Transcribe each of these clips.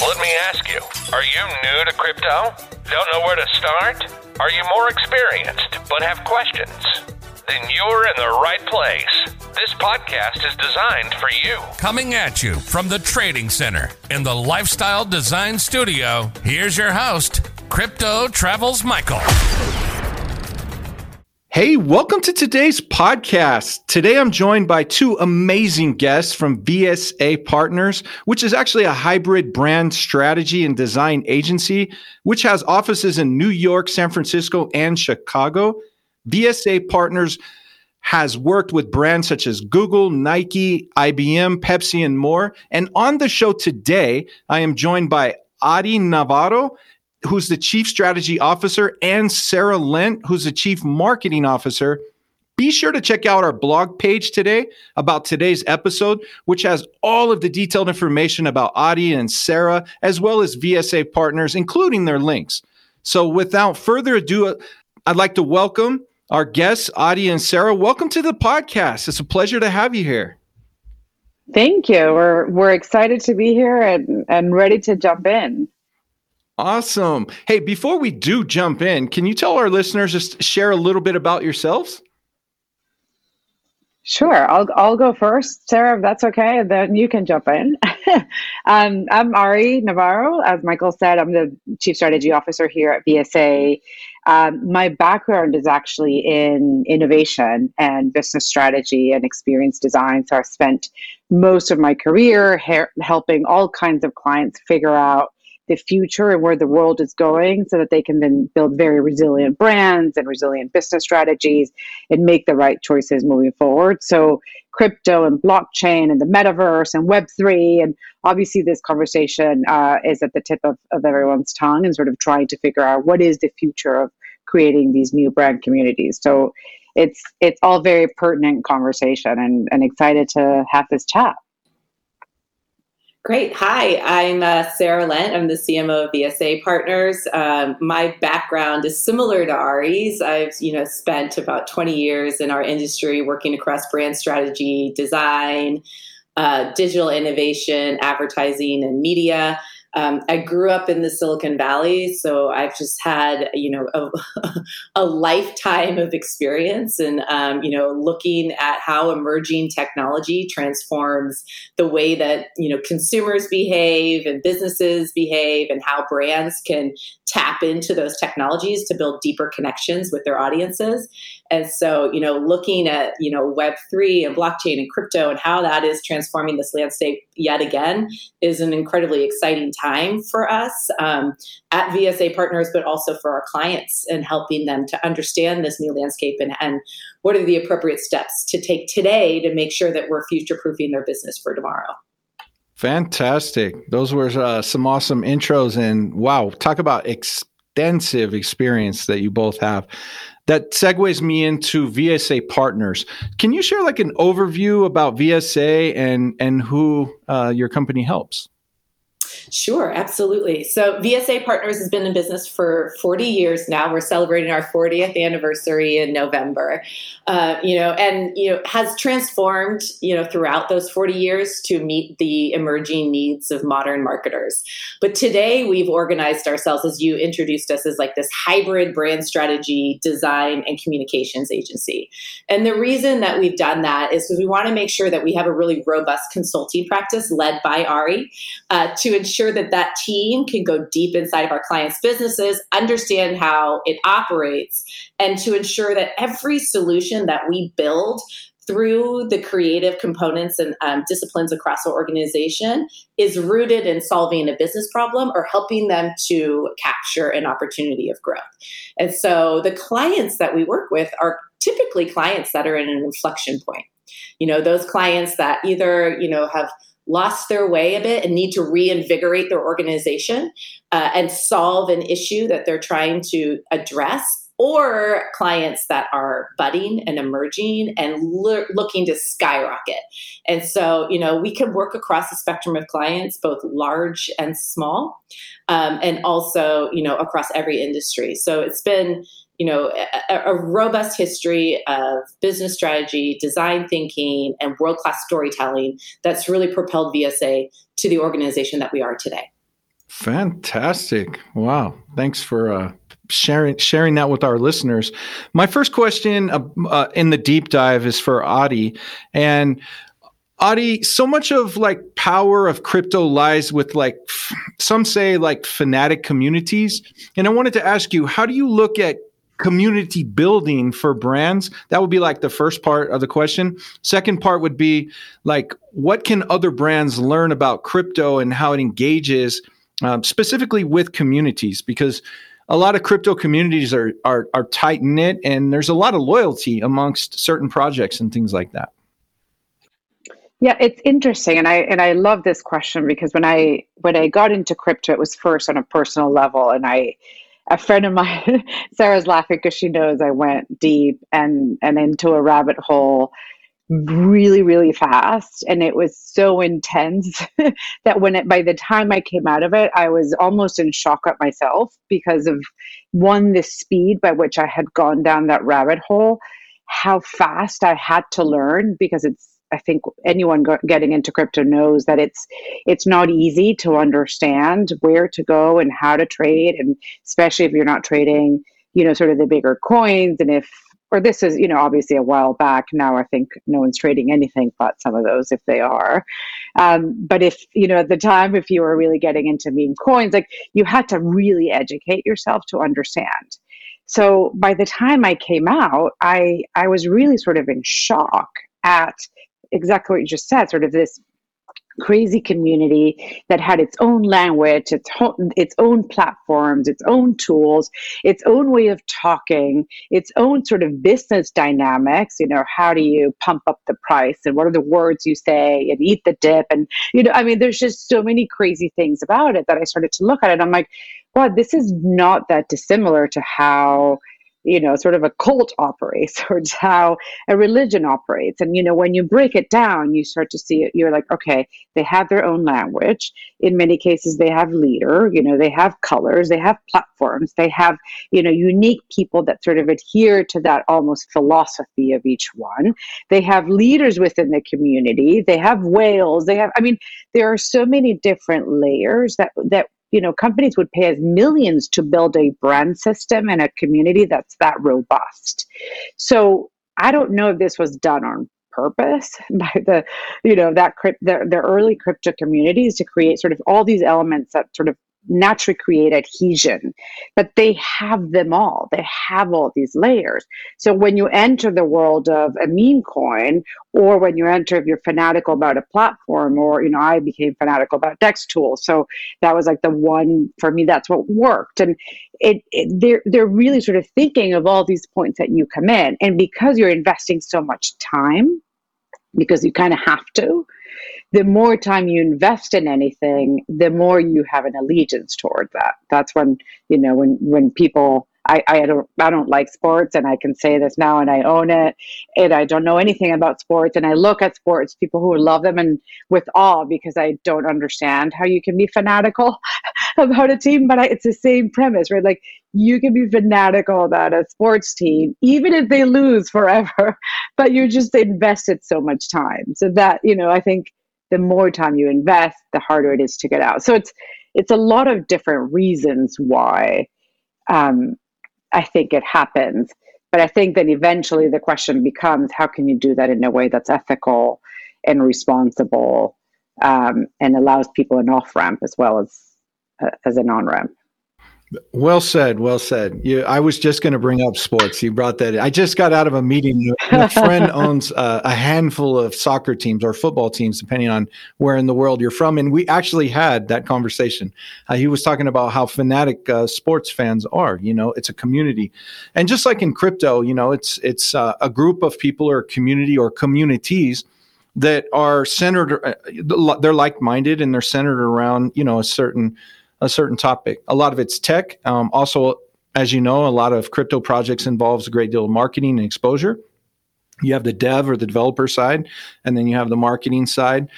Let me ask you are you new to crypto? Don't know where to start? Are you more experienced but have questions? Then you're in the right place. This podcast is designed for you. Coming at you from the Trading Center in the Lifestyle Design Studio, here's your host, Crypto Travels Michael. Hey, welcome to today's podcast. Today I'm joined by two amazing guests from VSA Partners, which is actually a hybrid brand strategy and design agency, which has offices in New York, San Francisco, and Chicago. VSA Partners has worked with brands such as Google, Nike, IBM, Pepsi, and more. And on the show today, I am joined by Adi Navarro who's the chief strategy officer, and Sarah Lent, who's the chief marketing officer. Be sure to check out our blog page today about today's episode, which has all of the detailed information about Adi and Sarah, as well as VSA partners, including their links. So, without further ado, I'd like to welcome our guests, Adi and Sarah. Welcome to the podcast. It's a pleasure to have you here. Thank you. We're we're excited to be here and, and ready to jump in. Awesome. Hey, before we do jump in, can you tell our listeners just share a little bit about yourselves? Sure, I'll I'll go first, Sarah. If that's okay, then you can jump in. um, I'm Ari Navarro. As Michael said, I'm the chief strategy officer here at VSA. Um, my background is actually in innovation and business strategy and experience design. So I've spent most of my career helping all kinds of clients figure out the future and where the world is going so that they can then build very resilient brands and resilient business strategies and make the right choices moving forward. So, crypto and blockchain and the metaverse and Web3. And obviously, this conversation uh, is at the tip of, of everyone's tongue and sort of trying to figure out what is the future of creating these new brand communities. So, it's it's all very pertinent conversation and, and excited to have this chat. Great. Hi, I'm uh, Sarah Lent. I'm the CMO of VSA Partners. Um, my background is similar to Ari's. I've you know spent about 20 years in our industry working across brand strategy, design, uh, digital innovation, advertising, and media. Um, I grew up in the Silicon Valley, so I've just had you know a, a lifetime of experience, and um, you know looking at how emerging technology transforms the way that you know consumers behave and businesses behave, and how brands can tap into those technologies to build deeper connections with their audiences. And so, you know, looking at, you know, Web3 and blockchain and crypto and how that is transforming this landscape yet again is an incredibly exciting time for us um, at VSA Partners, but also for our clients and helping them to understand this new landscape and, and what are the appropriate steps to take today to make sure that we're future proofing their business for tomorrow. Fantastic. Those were uh, some awesome intros. And wow, talk about extensive experience that you both have. That segues me into VSA partners. Can you share like an overview about VSA and and who uh, your company helps? Sure, absolutely. So VSA Partners has been in business for 40 years now. We're celebrating our 40th anniversary in November. Uh, you know, and you know has transformed you know throughout those 40 years to meet the emerging needs of modern marketers. But today we've organized ourselves, as you introduced us, as like this hybrid brand strategy, design, and communications agency. And the reason that we've done that is because we want to make sure that we have a really robust consulting practice led by Ari uh, to ensure that that team can go deep inside of our clients' businesses, understand how it operates, and to ensure that every solution that we build through the creative components and um, disciplines across our organization is rooted in solving a business problem or helping them to capture an opportunity of growth. And so the clients that we work with are typically clients that are in an inflection point. You know, those clients that either, you know, have lost their way a bit and need to reinvigorate their organization uh, and solve an issue that they're trying to address or clients that are budding and emerging and lo- looking to skyrocket. And so, you know, we can work across the spectrum of clients, both large and small, um, and also, you know, across every industry. So it's been, you know, a, a robust history of business strategy, design thinking, and world class storytelling that's really propelled VSA to the organization that we are today. Fantastic! Wow, thanks for uh, sharing sharing that with our listeners. My first question uh, uh, in the deep dive is for Adi, and Adi, so much of like power of crypto lies with like f- some say like fanatic communities, and I wanted to ask you, how do you look at community building for brands? That would be like the first part of the question. Second part would be like, what can other brands learn about crypto and how it engages? Um, specifically with communities because a lot of crypto communities are are, are tight knit, and there's a lot of loyalty amongst certain projects and things like that. Yeah, it's interesting, and I and I love this question because when I when I got into crypto, it was first on a personal level, and I a friend of mine, Sarah's laughing because she knows I went deep and and into a rabbit hole really really fast. And it was so intense that when it by the time i came out of it i was almost in shock at myself because of one the speed by which i had gone down that rabbit hole how fast i had to learn because it's i think anyone getting into crypto knows that it's it's not easy to understand where to go and how to trade and especially if you're not trading you know sort of the bigger coins and if or this is, you know, obviously a while back. Now I think no one's trading anything but some of those if they are. Um, but if, you know, at the time, if you were really getting into meme coins, like you had to really educate yourself to understand. So by the time I came out, I I was really sort of in shock at exactly what you just said, sort of this crazy community that had its own language, its, ho- its own platforms, its own tools, its own way of talking, its own sort of business dynamics. You know, how do you pump up the price and what are the words you say and eat the dip? And, you know, I mean, there's just so many crazy things about it that I started to look at it. I'm like, wow, this is not that dissimilar to how you know, sort of a cult operates or it's how a religion operates. And, you know, when you break it down, you start to see it, you're like, okay, they have their own language. In many cases, they have leader, you know, they have colors, they have platforms, they have, you know, unique people that sort of adhere to that almost philosophy of each one. They have leaders within the community, they have whales, they have, I mean, there are so many different layers that, that you know companies would pay us millions to build a brand system and a community that's that robust. So i don't know if this was done on purpose by the you know that the, the early crypto communities to create sort of all these elements that sort of naturally create adhesion but they have them all. They have all these layers. So when you enter the world of a meme coin or when you enter if you're fanatical about a platform or you know i became fanatical about DEXTools. So that was like the one for me that's what worked. And it, it they're they're really sort of thinking of all these points that you come in. And because you're investing so much time because you kind of have to the more time you invest in anything, the more you have an allegiance toward that. That's when, you know, when, when people, I, I don't, I don't like sports and I can say this now and I own it and I don't know anything about sports and I look at sports, people who love them and with awe because I don't understand how you can be fanatical about a team, but I, it's the same premise, right? Like you can be fanatical about a sports team, even if they lose forever, but you just invested so much time. So that, you know, I think the more time you invest, the harder it is to get out. So it's it's a lot of different reasons why um, I think it happens. But I think that eventually the question becomes how can you do that in a way that's ethical and responsible um, and allows people an off ramp as well as uh, as an on ramp. Well said. Well said. You, I was just going to bring up sports. You brought that. In. I just got out of a meeting. A friend owns uh, a handful of soccer teams or football teams, depending on where in the world you're from. And we actually had that conversation. Uh, he was talking about how fanatic uh, sports fans are. You know, it's a community, and just like in crypto, you know, it's it's uh, a group of people or a community or communities that are centered uh, they're like-minded and they're centered around you know a certain a certain topic. A lot of it's tech. Um, also as you know a lot of crypto projects involves a great deal of marketing and exposure. You have the dev or the developer side and then you have the marketing side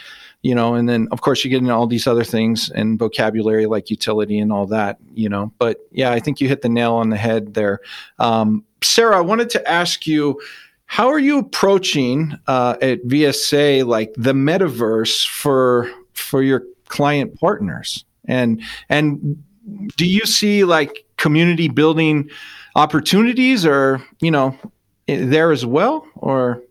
you know and then of course you get into all these other things and vocabulary like utility and all that you know. But yeah i think you hit the nail on the head there. Um, sarah i wanted to ask you how are you approaching uh, at vsa like the metaverse for for your client partners and and do you see like community building opportunities or you know there as well or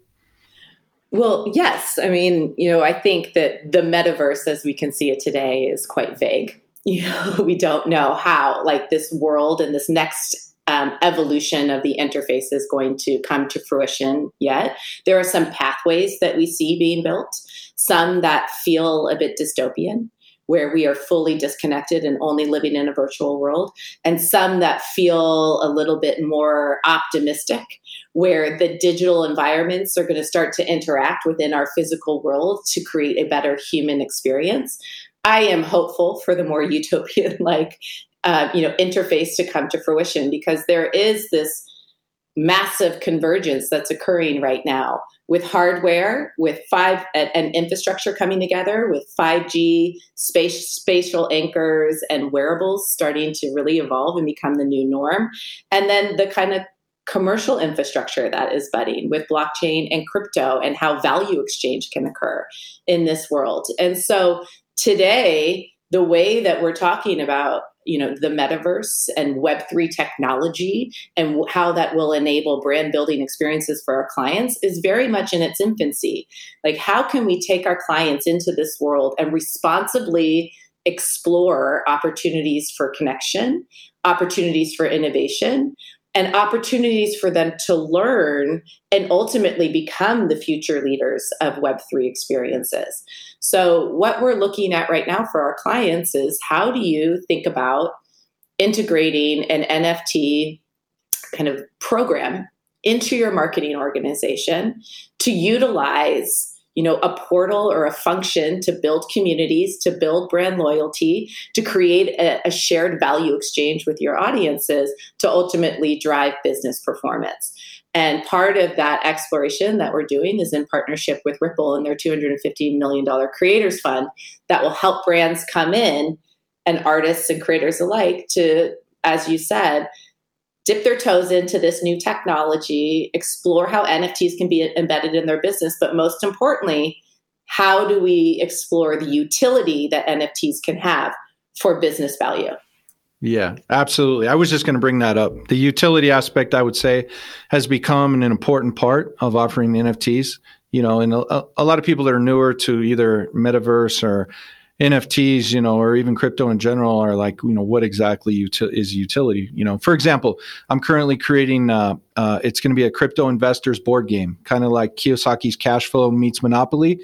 well, yes. I mean, you know, I think that the metaverse as we can see it today is quite vague. You know, we don't know how like this world and this next um, evolution of the interface is going to come to fruition yet. There are some pathways that we see being built, some that feel a bit dystopian, where we are fully disconnected and only living in a virtual world, and some that feel a little bit more optimistic, where the digital environments are going to start to interact within our physical world to create a better human experience. I am hopeful for the more utopian like uh, you know interface to come to fruition because there is this massive convergence that's occurring right now with hardware, with five and infrastructure coming together, with 5G, space, spatial anchors, and wearables starting to really evolve and become the new norm. And then the kind of commercial infrastructure that is budding with blockchain and crypto and how value exchange can occur in this world. And so today, the way that we're talking about you know the metaverse and web3 technology and how that will enable brand building experiences for our clients is very much in its infancy. Like how can we take our clients into this world and responsibly explore opportunities for connection opportunities for innovation and opportunities for them to learn and ultimately become the future leaders of Web3 experiences. So, what we're looking at right now for our clients is how do you think about integrating an NFT kind of program into your marketing organization to utilize you know a portal or a function to build communities to build brand loyalty to create a, a, shared value exchange with your audiences to ultimately drive business performance. And part of that exploration that we're doing is in partnership with ripple and their $250 million creators fund that will help brands come in and artists and creators alike to as you said dip their toes into this new technology, explore how NFTs can be embedded in their business, but most importantly, how do we explore the utility that NFTs can have for business value? Yeah, absolutely. I was just going to bring that up. The utility aspect, I would say, has become an important part of offering NFTs. You know, and a, a lot of people that are newer to either metaverse or NFTs, you know, or even crypto in general are like, you know, what exactly is utility? You know, for example, I'm currently creating, uh, uh, it's going to be a crypto investors board game, kind of like Kiyosaki's cash flow meets Monopoly.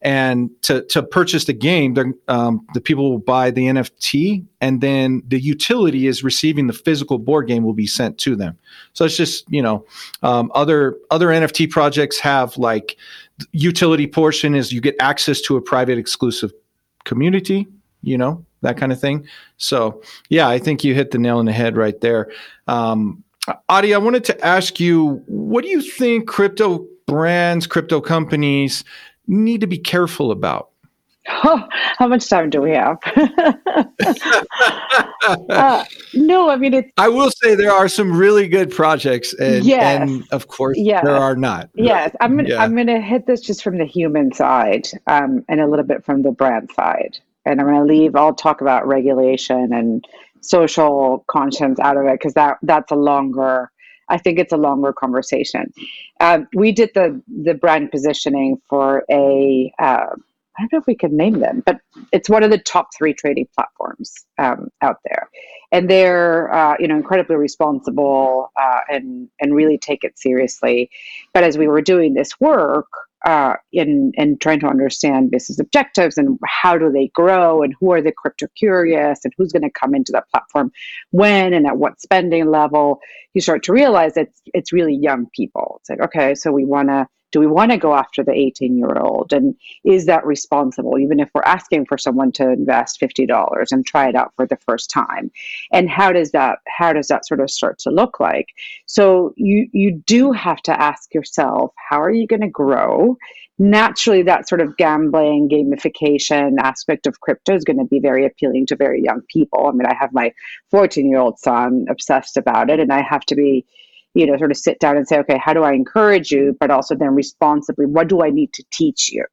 And to, to purchase the game, um, the people will buy the NFT and then the utility is receiving the physical board game will be sent to them. So it's just, you know, um, other, other NFT projects have like utility portion is you get access to a private exclusive community, you know, that kind of thing. So, yeah, I think you hit the nail on the head right there. Um, Adi, I wanted to ask you, what do you think crypto brands, crypto companies need to be careful about? Oh, how much time do we have? uh, no, I mean it's. I will say there are some really good projects, and, yes. and of course yes. there are not. Yes, I'm gonna, yeah. I'm going to hit this just from the human side, um, and a little bit from the brand side, and I'm going to leave. I'll talk about regulation and social conscience out of it because that that's a longer. I think it's a longer conversation. Um, we did the the brand positioning for a. Uh, I don't know if we can name them, but it's one of the top three trading platforms um, out there, and they're uh, you know incredibly responsible uh, and and really take it seriously. But as we were doing this work uh, in in trying to understand business objectives and how do they grow and who are the crypto curious and who's going to come into that platform when and at what spending level, you start to realize it's it's really young people. It's like okay, so we want to do we want to go after the 18 year old and is that responsible even if we're asking for someone to invest $50 and try it out for the first time? And how does that how does that sort of start to look like? So you you do have to ask yourself how are you going to grow? Naturally that sort of gambling gamification aspect of crypto is going to be very appealing to very young people. I mean i have my 14 year old son obsessed about it and i have to be you know sort of sit down and say okay how do i encourage you? But also then responsibly what do i need to teach you?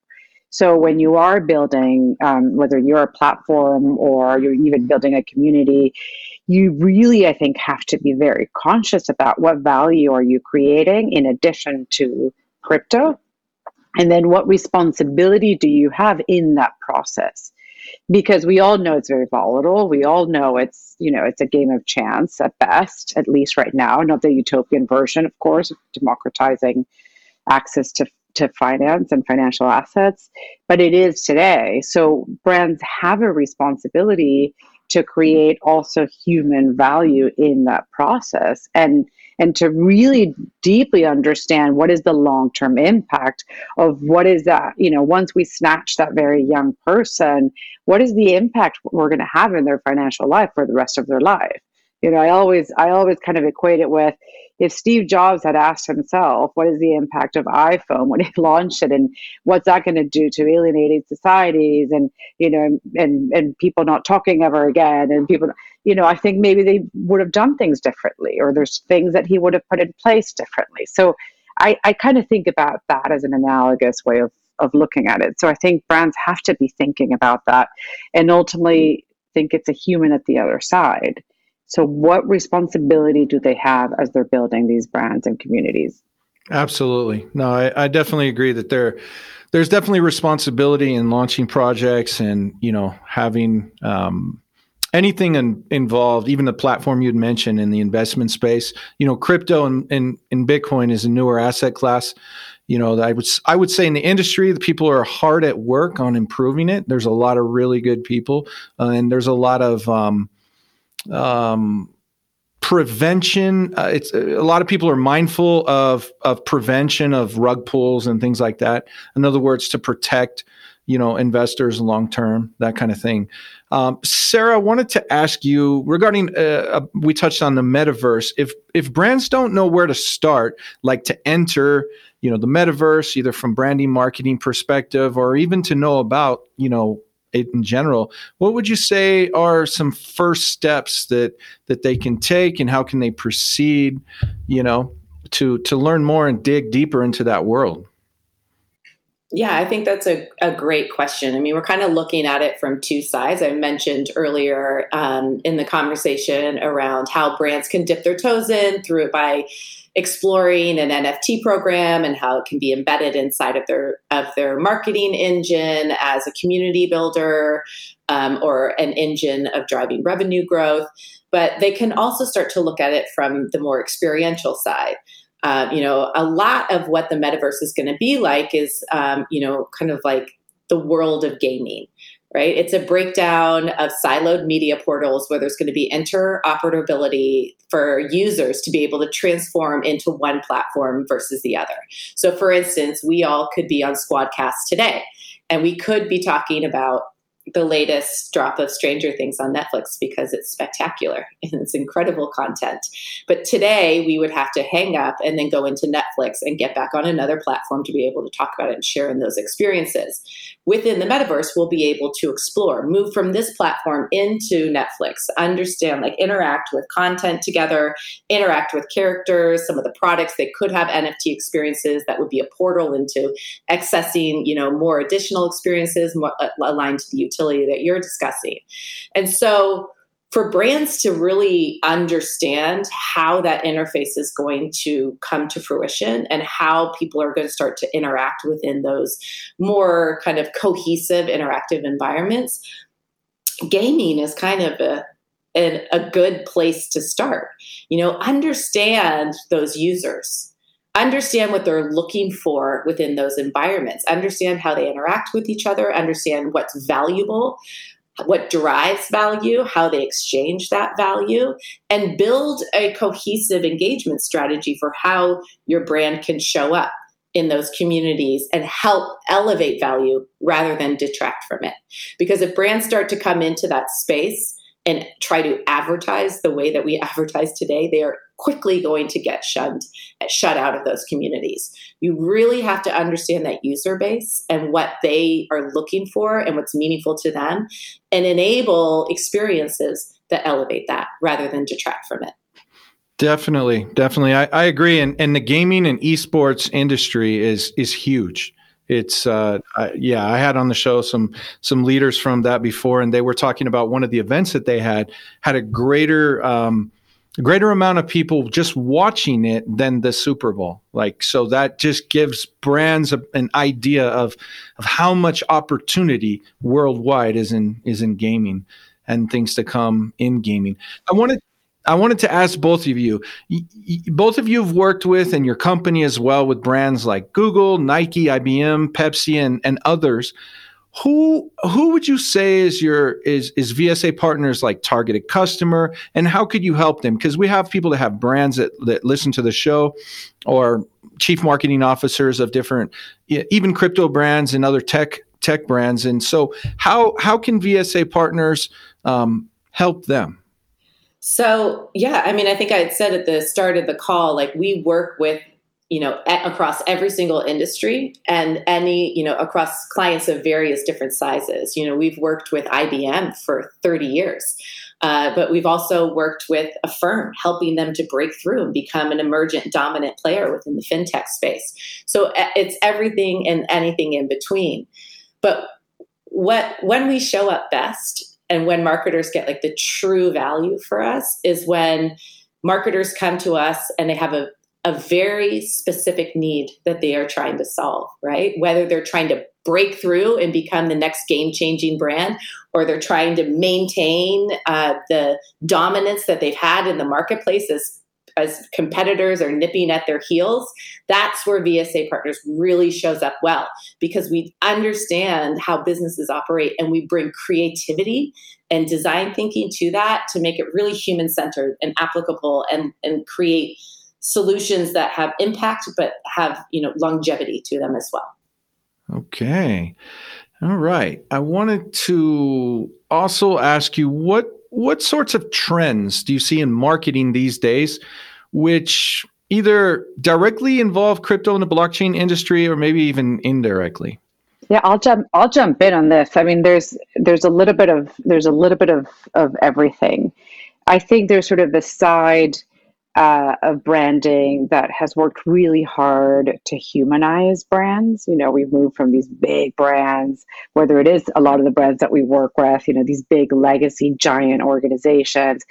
So when you are building um, whether you're a platform or you're even building a community you really i think have to be very conscious about what value are you creating in addition to crypto. And then what responsibility do you have in that process? Because we all know it's very volatile. We all know it's, you know, it's a game of chance at best, at least right now. Not the utopian version, of course, democratizing access to to finance and financial assets, but it is today. So brands have a responsibility to create also human value in that process. And and to really deeply understand what is the long term impact of what is that, you know, once we snatch that very young person, what is the impact we're going to have in their financial life for the rest of their life? You know, I always, I always kind of equate it with if Steve Jobs had asked himself, what is the impact of iPhone when he launched it and what's that going to do to alienating societies and, you know, and, and people not talking ever again and people, you know, I think maybe they would have done things differently or there's things that he would have put in place differently. So I, I kind of think about that as an analogous way of, of looking at it. So I think brands have to be thinking about that and ultimately think it's a human at the other side so, what responsibility do they have as they're building these brands and communities? Absolutely. No, I, I definitely agree that there, there's definitely responsibility in launching projects and you know having um, anything in, involved, even the platform you'd mentioned in the investment space. You know, crypto and, and, and Bitcoin is a newer asset class. You know, I would I would say in the industry, the people are hard at work on improving it. There's a lot of really good people, uh, and there's a lot of um, um, prevention. Uh, it's a lot of people are mindful of of prevention of rug pulls and things like that. In other words, to protect you know investors long term, that kind of thing. Um, Sarah, wanted to ask you regarding. Uh, uh, we touched on the metaverse. If if brands don't know where to start, like to enter, you know, the metaverse, either from branding, marketing perspective, or even to know about, you know, in general what would you say are some first steps that that they can take and how can they proceed you know to to learn more and dig deeper into that world yeah, I think that's a, a great question. I mean, we're kind of looking at it from two sides. I mentioned earlier um, in the conversation around how brands can dip their toes in through it by exploring an NFT program and how it can be embedded inside of their of their marketing engine as a community builder um, or an engine of driving revenue growth. But they can also start to look at it from the more experiential side. Uh, you know, a lot of what the metaverse is going to be like is, um, you know, kind of like the world of gaming right? It's a breakdown of siloed media portals where there's going to be interoperability for users to be able to transform into one platform versus the other. So, for instance, we all could be on Squadcast today, and we could be talking about the latest drop of Stranger Things on Netflix because it's spectacular and it's incredible content. But today we would have to hang up and then go into Netflix and get back on another platform to be able to talk about it and share in those experiences. Within the metaverse, we'll be able to explore, move from this platform into Netflix, understand, like interact with content together, interact with characters, some of the products they could have NFT experiences that would be a portal into accessing, you know, more additional experiences more, uh, aligned to the utility utility that you're discussing. And so for brands to really understand how that interface is going to come to fruition and how people are going to start to interact within those more kind of cohesive interactive environments gaming is kind of a a, a good place to start. You know understand those users. Understand what they're looking for within those environments, understand how they interact with each other, understand what's valuable, what drives value, how they exchange that value, and build a cohesive engagement strategy for how your brand can show up in those communities and help elevate value rather than detract from it. Because if brands start to come into that space and try to advertise the way that we advertise today, they are quickly going to get shunned, shut out of those communities. You really have to understand that user base and what they are looking for and what's meaningful to them and enable experiences that elevate that rather than detract from it. Definitely, definitely. I, I agree. And and the gaming and esports industry is is huge. It's uh, I, yeah. I had on the show some some leaders from that before, and they were talking about one of the events that they had had a greater um, greater amount of people just watching it than the Super Bowl. Like so, that just gives brands a, an idea of of how much opportunity worldwide is in is in gaming and things to come in gaming. I wanted I wanted to ask both of you. both of you have worked with, and your company as well, with brands like Google, Nike, IBM, Pepsi, and, and others. Who who would you say is your is is VSA partners like targeted customer, and how could you help them? Because we have people that have brands that, that listen to the show, or chief marketing officers of different, even crypto brands and other tech tech brands. And so, how how can VSA partners um, help them? So, yeah, I mean, I think I had said at the start of the call, like we work with, you know, across every single industry and any, you know, across clients of various different sizes. You know, we've worked with IBM for 30 years. Uh, but we've also worked with a firm helping them to break through and become an emergent dominant player within the fintech space. So it's everything and anything in between. But what when we show up best and when marketers get like the true value for us is when marketers come to us and they have a, a very specific need that they are trying to solve, right? Whether they're trying to break through and become the next game changing brand, or they're trying to maintain uh, the dominance that they've had in the marketplace as as competitors are nipping at their heels, that's where VSA Partners really shows up well because we understand how businesses operate and we bring creativity and design thinking to that to make it really human centered and applicable and, and create solutions that have impact but have you know longevity to them as well. Okay. All right. I wanted to also ask you what what sorts of trends do you see in marketing these days which either directly involve crypto in the blockchain industry or maybe even indirectly? Yeah, I'll jump. I'll jump in on this. I mean, there's there's a little bit of there's a little bit of of everything. I think there's sort of the side uh, of branding that has worked really hard to humanize brands. You know, we've moved from these big brands, whether it is a lot of the brands that we work with, you know, these big legacy giant organizations,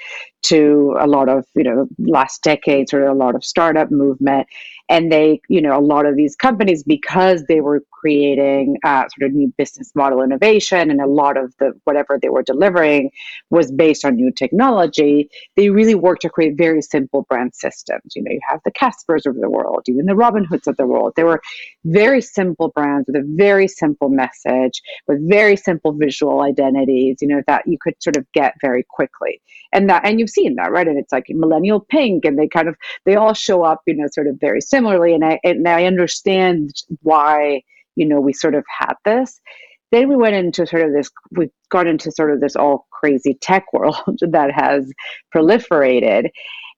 to a lot of, you know, last decade, sort of a lot of startup movement and they you know a lot of these companies because they were creating uh, sort of new business model innovation and a lot of the whatever they were delivering was based on new technology they really worked to create very simple brand systems. You know you have the caspers of the world even the Robinhoods of the world. They were very simple brands with a very simple message with very simple visual identities you know that you could sort of get very quickly. And that and you've seen that right? And it's like millennial pink and they kind of they all show up you know sort of very simple similarly, and I and I understand why you know we sort of had this. Then we went into sort of this. We've gone into sort of this all crazy tech world that has proliferated,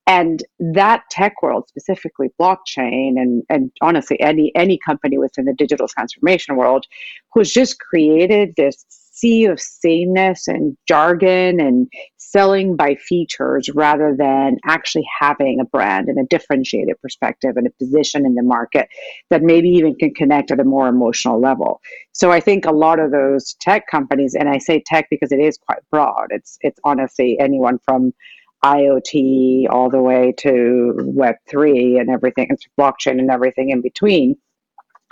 and that tech world, specifically blockchain, and and honestly, any any company within the digital transformation world, who's just created this sea of sameness and jargon and selling by features rather than actually having a brand and a differentiated perspective and a position in the market that maybe even can connect at a more emotional level. So I think a lot of those tech companies, and I say tech because it is quite broad. It's it's honestly anyone from IoT all the way to Web three and everything, and blockchain and everything in between.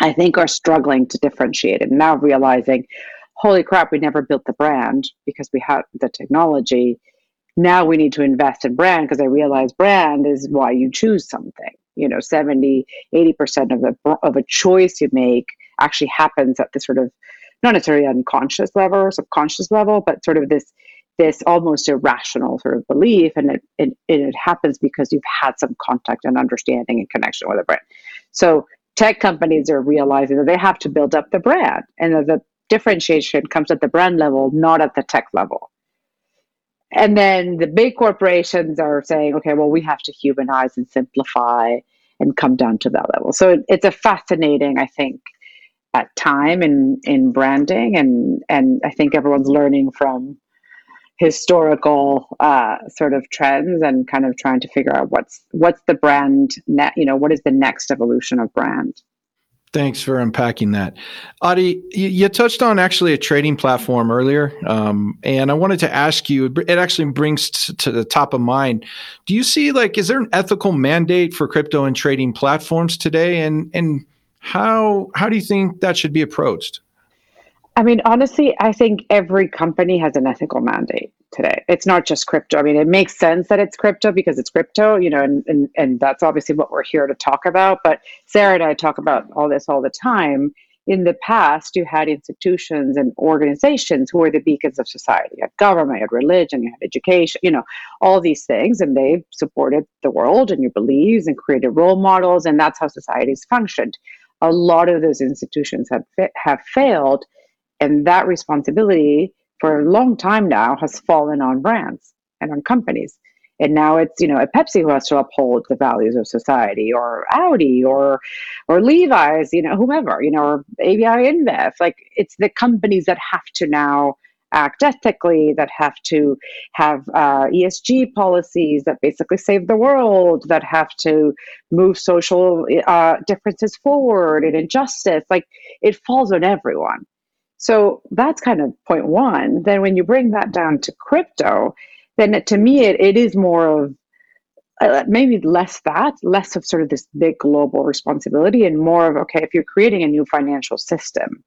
I think are struggling to differentiate and now realizing holy crap, we never built the brand because we had the technology. Now we need to invest in brand because I realize brand is why you choose something. You know, 70, 80% of a, of a choice you make actually happens at the sort of, not necessarily unconscious level or subconscious level, but sort of this this almost irrational sort of belief and it, it, it happens because you've had some contact and understanding and connection with a brand so tech companies are realizing that they have to build up the brand and that the differentiation comes at the brand level, not at the tech level. And then the big corporations are saying, okay, well, we have to humanize and simplify and come down to that level. So it's a fascinating, I think, at time in in branding, and and I think everyone's learning from historical uh, sort of trends and kind of trying to figure out what's what's the brand net, you know, what is the next evolution of brand. Thanks for unpacking that. Adi, you, touched on actually a trading platform earlier, um, and I wanted to ask you, it actually brings t- to the top of mind. Do you see, like, is there an ethical mandate for crypto and trading platforms today? And, and how, how do you think that should be approached? I mean, honestly, I think every company has an ethical mandate today. It's not just crypto. I mean, it makes sense that it's crypto because it's crypto, you know, and, and, and that's obviously what we're here to talk about. But Sarah and I talk about all this all the time. In the past, you had institutions and organizations who were the beacons of society. You had government, you had religion, you had education, you know, all these things, and they supported the world and your beliefs and created role models, and that's how societies functioned. A lot of those institutions have have failed, and that responsibility for a long time now has fallen on brands and on companies. And now it's, you know, a Pepsi who has to uphold the values of society or Audi or or Levi's, you know, whomever, you know, or ABI InBev. Like it's the companies that have to now act ethically, that have to have uh, ESG policies that basically save the world, that have to move social uh, differences forward and injustice. Like it falls on everyone. So that's kind of point one. Then when you bring that down to crypto, then to me, it, it is more of uh, maybe less that, less of sort of this big global responsibility, and more of, okay, if you're creating a new financial system,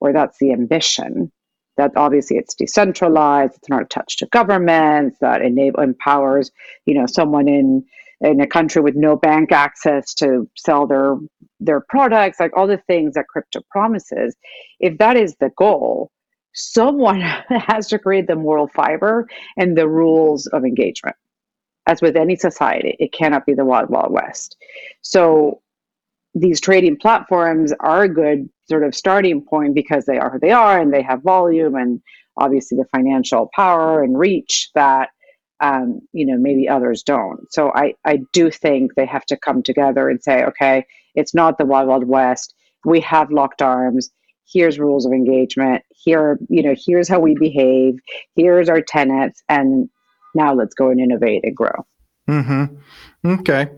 or that's the ambition, that obviously it's decentralized, it's not attached to governments, that enable empowers, you know, someone in in a country with no bank access to sell their their products, like all the things that crypto promises. If that is the goal, someone has to create the moral fiber and the rules of engagement. As with any society, it cannot be the wild, wild west. So these trading platforms are a good sort of starting point because they are who they are and they have volume and obviously the financial power and reach that um, you know maybe others don't. So I, I do think they have to come together and say okay it's not the wild wild west. We have locked arms. Here's rules of engagement. Here you know here's how we behave. Here's our tenets. And now let's go and innovate and grow. Mm-hmm. okay.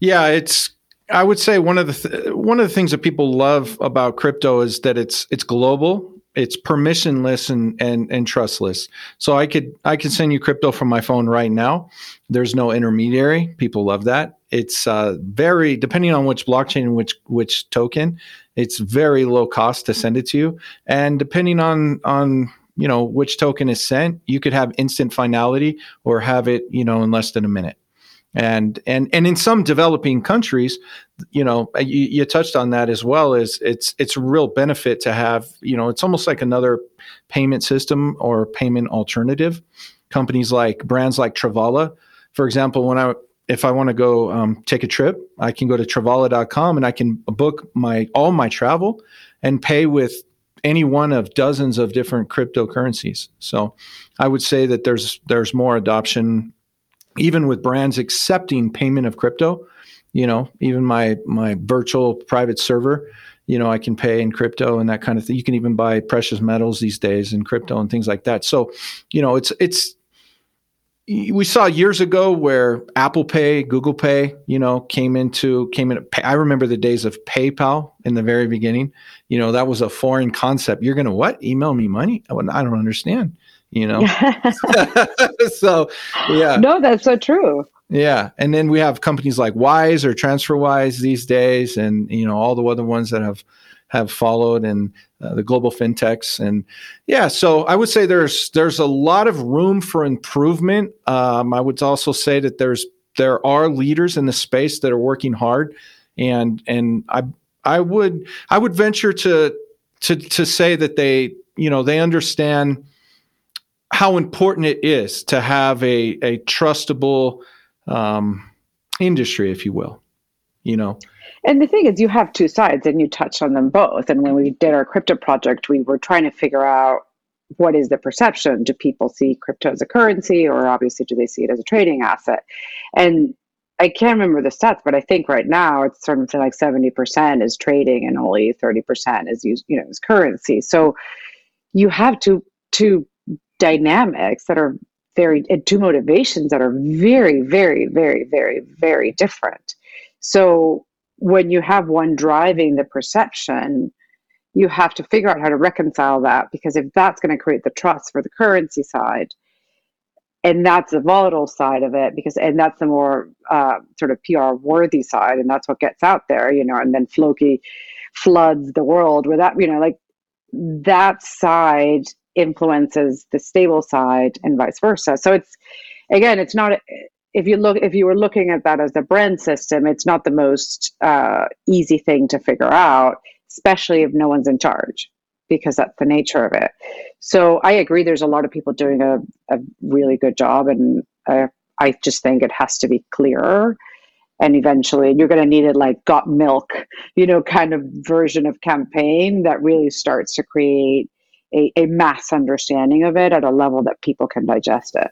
Yeah it's i would say one of the th- one of the things that people love about crypto is that it's it's global it's permissionless and, and and trustless. So I could I could send you crypto from my phone right now. There's no intermediary. People love that. It's uh, very depending on which blockchain which which token. It's very low cost to send it to you, and depending on on you know which token is sent, you could have instant finality or have it you know in less than a minute and and and in some developing countries you know you, you, touched on that as well is it's it's a real benefit to have you know it's almost like another payment system or payment alternative. Companies like brands like Travala for example when i if i want to go um, take a trip i can go to travala.com and i can book my all my travel and pay with any one of dozens of different cryptocurrencies. So i would say that there's there's more adoption even with brands accepting payment of crypto, you know, even my my virtual private server, you know, I can pay in crypto and that kind of thing. You can even buy precious metals these days in crypto and things like that. So, you know, it's it's we saw years ago where Apple Pay, Google Pay, you know, came into came in. I remember the days of PayPal in the very beginning. You know, that was a foreign concept. You're going to what? Email me money? I don't understand you know? So yeah. No that's so true. Yeah and then we have companies like wise or transferwise these days and you know all the other ones that have have followed and uh, the global fintechs and yeah so i would say there's there's a lot of room for improvement. Um, i would also say that there's there are leaders in the space that are working hard and and i i would i would venture to to to say that they you know they understand how important it is to have a, a trustable um, industry, if you will. you know. And the thing is, you have two sides, and you touched on them both. And when we did our crypto project, we were trying to figure out what is the perception? Do people see crypto as a currency, or obviously do they see it as a trading asset? And I can't remember the stats, but I think right now it's of like seventy percent is trading, and only thirty percent is used, you know, is currency. So you have two two dynamics that are very two motivations that are very, very, very, very, very different. So when you have one driving the perception, you have to figure out how to reconcile that because if that's going to create the trust for the currency side, and that's the volatile side of it because and that's the more uh, sort of PR worthy side, and that's what gets out there, you know, and then Floki floods the world with that, you know, like that side influences the stable side and vice versa. So it's again, it's not if you look if you were looking at that as a brand system, it's not the most uh, easy thing to figure out, especially if no one's in charge, because that's the nature of it. So I agree. There's a lot of people doing a, a really good job, and uh, I just think it has to be clearer. And eventually, you're going to need it like got milk, you know, kind of version of campaign that really starts to create a, a mass understanding of it at a level that people can digest it.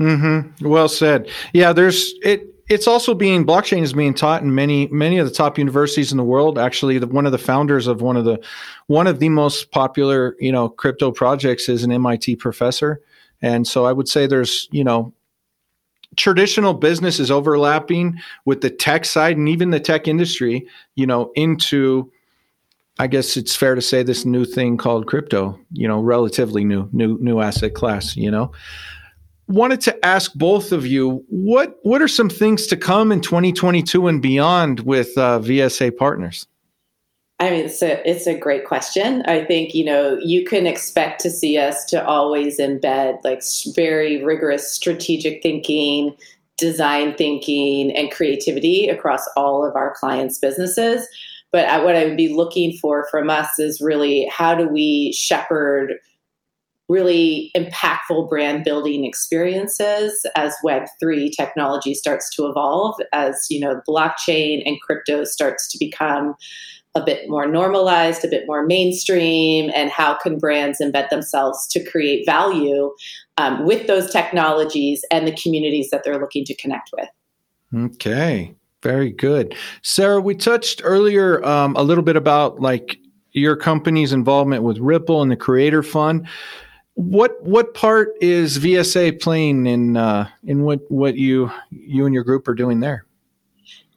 Mm-hmm. Well said. Yeah, there's it. It's also being blockchain is being taught in many many of the top universities in the world. Actually, the, one of the founders of one of the one of the most popular you know crypto projects is an MIT professor, and so I would say there's you know traditional business is overlapping with the tech side and even the tech industry. You know into I guess it's fair to say this new thing called crypto, you know, relatively new, new, new asset class, you know. Wanted to ask both of you what what are some things to come in 2022 and beyond with uh, VSA partners? I mean, it's a, it's a great question. I think, you know, you can expect to see us to always embed like very rigorous strategic thinking, design thinking, and creativity across all of our clients' businesses. But what I would be looking for from us is really how do we shepherd really impactful brand building experiences as web3 technology starts to evolve as you know blockchain and crypto starts to become a bit more normalized a bit more mainstream and how can brands embed themselves to create value um, with those technologies and the communities that they're looking to connect with. Okay very good. Sarah, we touched earlier um, a little bit about like your company's involvement with Ripple and the Creator Fund. What what part is VSA playing in uh, in what what you you and your group are doing there?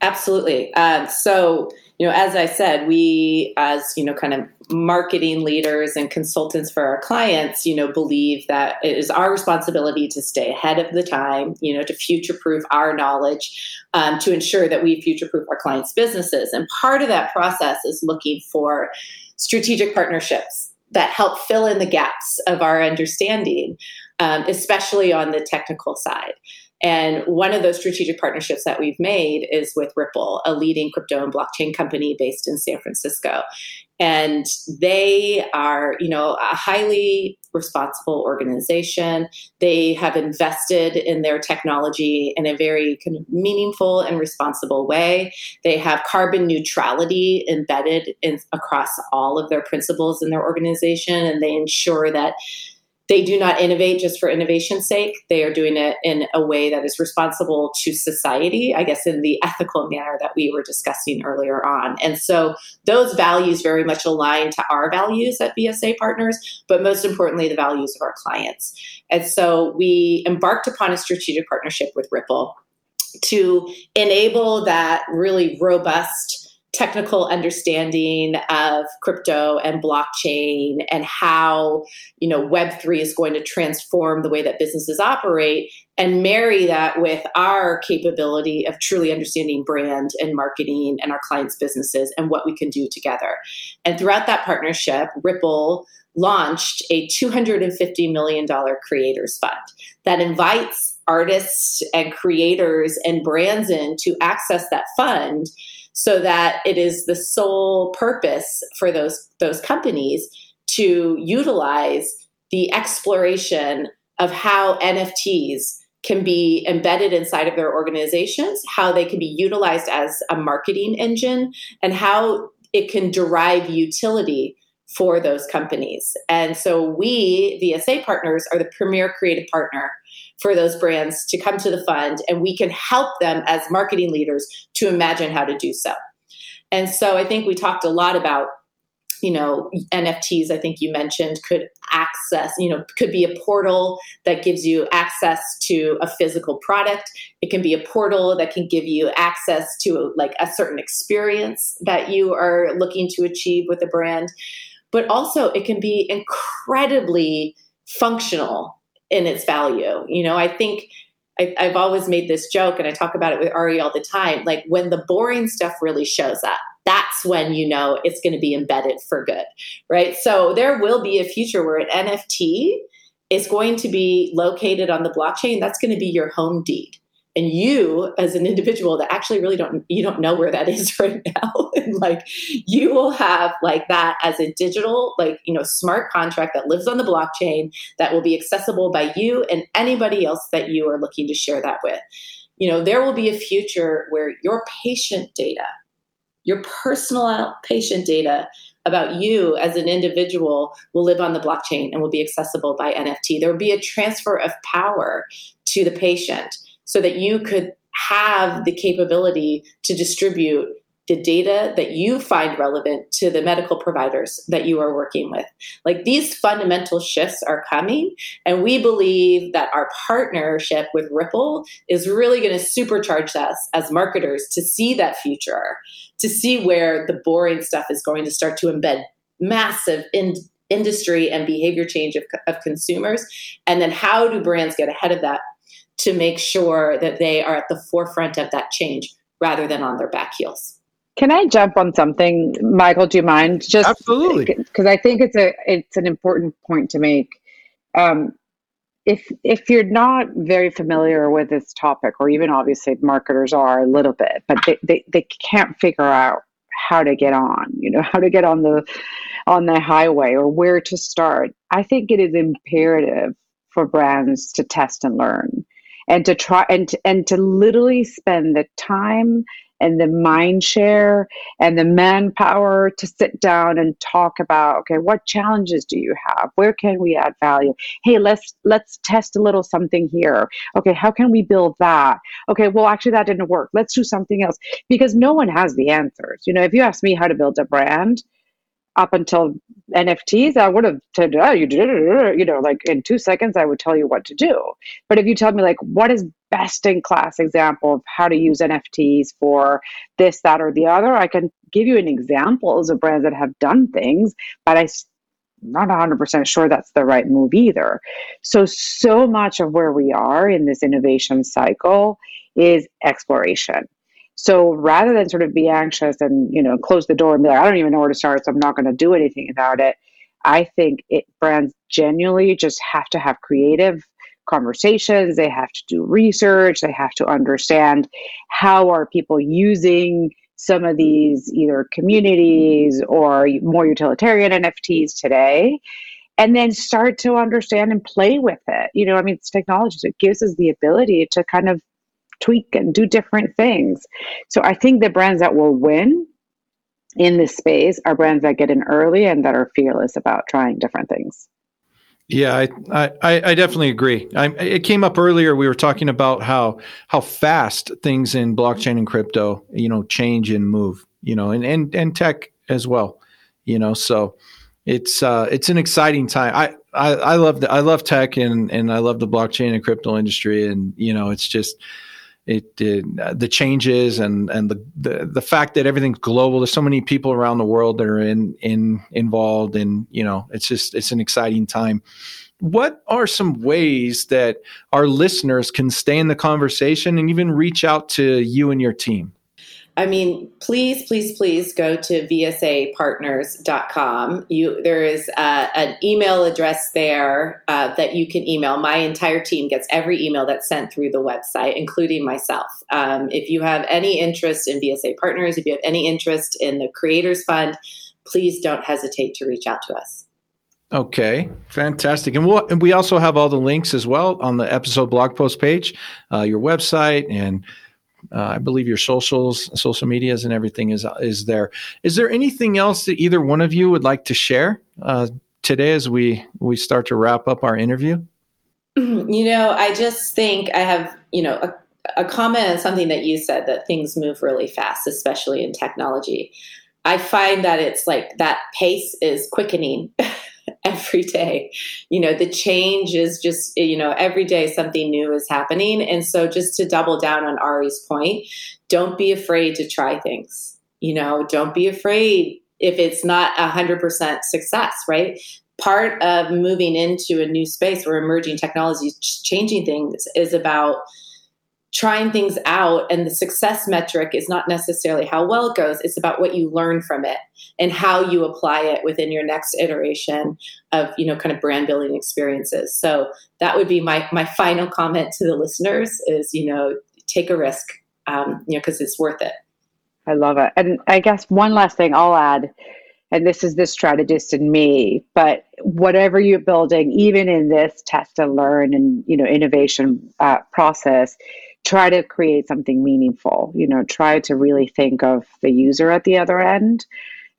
Absolutely. Uh, so you know, as I said, we as you know, kind of marketing leaders and consultants for our clients, you know, believe that it is our responsibility to stay ahead of the time, you know, to future proof our knowledge, um, to ensure that we future proof our clients' businesses. And part of that process is looking for strategic partnerships that help fill in the gaps of our understanding, um, especially on the technical side. And one of those strategic partnerships that we've made is with Ripple, a leading crypto and blockchain company based in San Francisco. And they are, you know, a highly responsible organization. They have invested in their technology in a very kind of meaningful and responsible way. They have carbon neutrality embedded in, across all of their principles in their organization, and they ensure that they do not innovate just for innovation's sake. They are doing it in a way that is responsible to society, I guess, in the ethical manner that we were discussing earlier on. And so those values very much align to our values at VSA Partners, but most importantly, the values of our clients. And so we embarked upon a strategic partnership with Ripple to enable that really robust technical understanding of crypto and blockchain and how you know web3 is going to transform the way that businesses operate and marry that with our capability of truly understanding brand and marketing and our clients businesses and what we can do together. And throughout that partnership ripple launched a $250 million creators fund that invites artists and creators and brands in to access that fund so that it is the sole purpose for those those companies to utilize the exploration of how NFTs can be embedded inside of their organizations, how they can be utilized as a marketing engine, and how it can derive utility for those companies. And so we, VSA partners, are the premier creative partner for those brands to come to the fund, and we can help them as marketing leaders to imagine how to do so. And so I think we talked a lot about you know nfts i think you mentioned could access you know could be a portal that gives you access to a physical product it can be a portal that can give you access to like a certain experience that you are looking to achieve with a brand but also it can be incredibly functional in its value you know i think I, have always made this joke and I talk about it with Ari all the time. Like when the boring stuff really shows up, that's when you know it's going to be embedded for good, right? So there will be a future where an NFT is going to be located on the blockchain. That's going to be your home deed. And you, as an individual that actually really don't, you don't know where that is right now. and like you will have like that as a digital, like, you know, smart contract that lives on the blockchain that will be accessible by you and anybody else that you are looking to share that with. You know, there will be a future where your patient data, your personal patient data about you as an individual will live on the blockchain and will be accessible by NFT. There will be a transfer of power to the patient so that you could have the capability to distribute the data that you find relevant to the medical providers that you are working with. Like these fundamental shifts are coming, and we believe that our partnership with Ripple is really going to supercharge us as marketers to see that future, to see where the boring stuff is going to start to embed massive in industry and behavior change of, of consumers. And then how do brands get ahead of that to make sure that they are at the forefront of that change rather than on their back heels? Can I jump on something, Michael? Do you mind? Just absolutely, because I think it's a it's an important point to make. Um, if if you're not very familiar with this topic, or even obviously marketers are a little bit, but they, they, they can't figure out how to get on, you know, how to get on the on the highway or where to start. I think it is imperative for brands to test and learn and to try and to, and to literally spend the time and the mind share and the manpower to sit down and talk about okay what challenges do you have? Where can we add value? Hey let's let's test a little something here. Okay how can we build that? Okay well actually that didn't work. Let's do something else. Because no one has the answers. You know if you ask me how to build a brand up until NFTs, I would have said, oh, you you know, like in two seconds, I would tell you what to do. But if you tell me, like, what is best in class example of how to use NFTs for this, that, or the other, I can give you an examples of brands that have done things, but I'm not 100% sure that's the right move either. So, so much of where we are in this innovation cycle is exploration. So rather than sort of be anxious and you know close the door and be like, I don't even know where to start, so I'm not going to do anything about it. I think it brands genuinely just have to have creative conversations. They have to do research. They have to understand how are people using some of these either communities or more utilitarian NFTs today and then start to understand and play with it. You know, I mean, it's technology, so it gives us the ability to kind of tweak and do different things. So I think the brands that will win in this space are brands that get in early and that are fearless about trying different things. Yeah, I, I, I definitely agree. I, it came up earlier. We were talking about how how fast things in blockchain and crypto, you know, change and move. You know, and and, and tech as well. You know, so it's uh, it's an exciting time. I, I, I love the, I love tech and and I love the blockchain and crypto industry, and you know, it's just it, it uh, the changes and and the, the the fact that everything's global. There's so many people around the world that are in in involved and you know it's just it's an exciting time. What are some ways that our listeners can stay in the conversation and even reach out to you and your team I mean, please, please, please go to vsapartners.com. You, there is uh, an email address there uh, that you can email. My entire team gets every email that's sent through the website, including myself. Um, if you have any interest in VSA Partners, if you have any interest in the Creators Fund, please don't hesitate to reach out to us. Okay, fantastic. And, we'll, and we also have all the links as well on the episode blog post page, uh, your website, and I believe your socials, social medias, and everything is is there. Is there anything else that either one of you would like to share uh, today as we we start to wrap up our interview? You know, I just think I have you know a, a comment on something that you said that things move really fast, especially in technology. I find that it's like that pace is quickening every day. You know, the change is just, you know, every day something new is happening. And so just to double down on Ari's point, don't be afraid to try things. You know, don't be afraid if it's not a hundred percent success, right? Part of moving into a new space where emerging technology is changing things is about trying things out and the success metric is not necessarily how well it goes it's about what you learn from it and how you apply it within your next iteration of you know kind of brand building experiences. So that would be my my final comment to the listeners is you know take a risk um, you know because it's worth it. I love it. And i guess one last thing i'll add and this is the strategist in me but whatever you're building even in this test and learn and you know innovation uh, process try to create something meaningful you know try to really think of the user at the other end.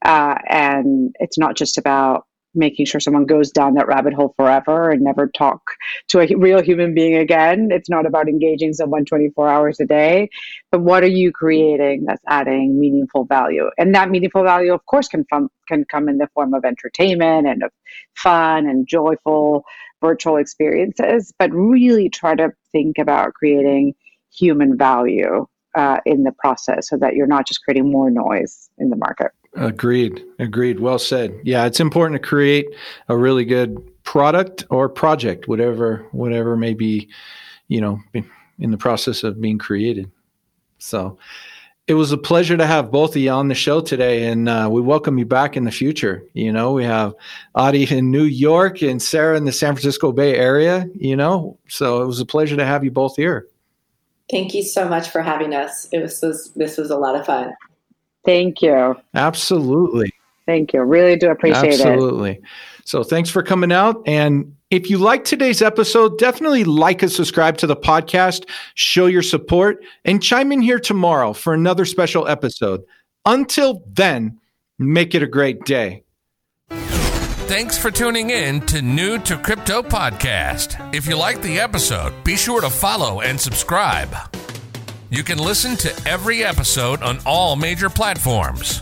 Uh, and it's not just about making sure someone goes down that rabbit hole forever and never talk to a real human being again. It's not about engaging someone 24 hours a day. But what are you creating that's adding meaningful value? And that meaningful value of course can, from, can come in the form of entertainment and of fun and joyful virtual experiences. But really try to think about creating human value uh, in the process so that you're not just creating more noise in the market. Agreed. Agreed. Well said. Yeah, it's important to create a really good product or project, whatever whatever may be, you know, in the process of being created. So, it was a pleasure to have both of you on the show today, and uh, we welcome you back in the future. You know, we have Ari in New York and Sarah in the San Francisco Bay Area. You know, so it was a pleasure to have you both here. Thank you so much for having us. It was, was this was a lot of fun. Thank you. Absolutely. Thank you. Really do appreciate Absolutely. it. Absolutely. So thanks for coming out. And if you like today's episode, definitely like and subscribe to the podcast, show your support, and chime in here tomorrow for another special episode. Until then, make it a great day. Thanks for tuning in to New to Crypto Podcast. If you like the episode, be sure to follow and subscribe. You can listen to every episode on all major platforms.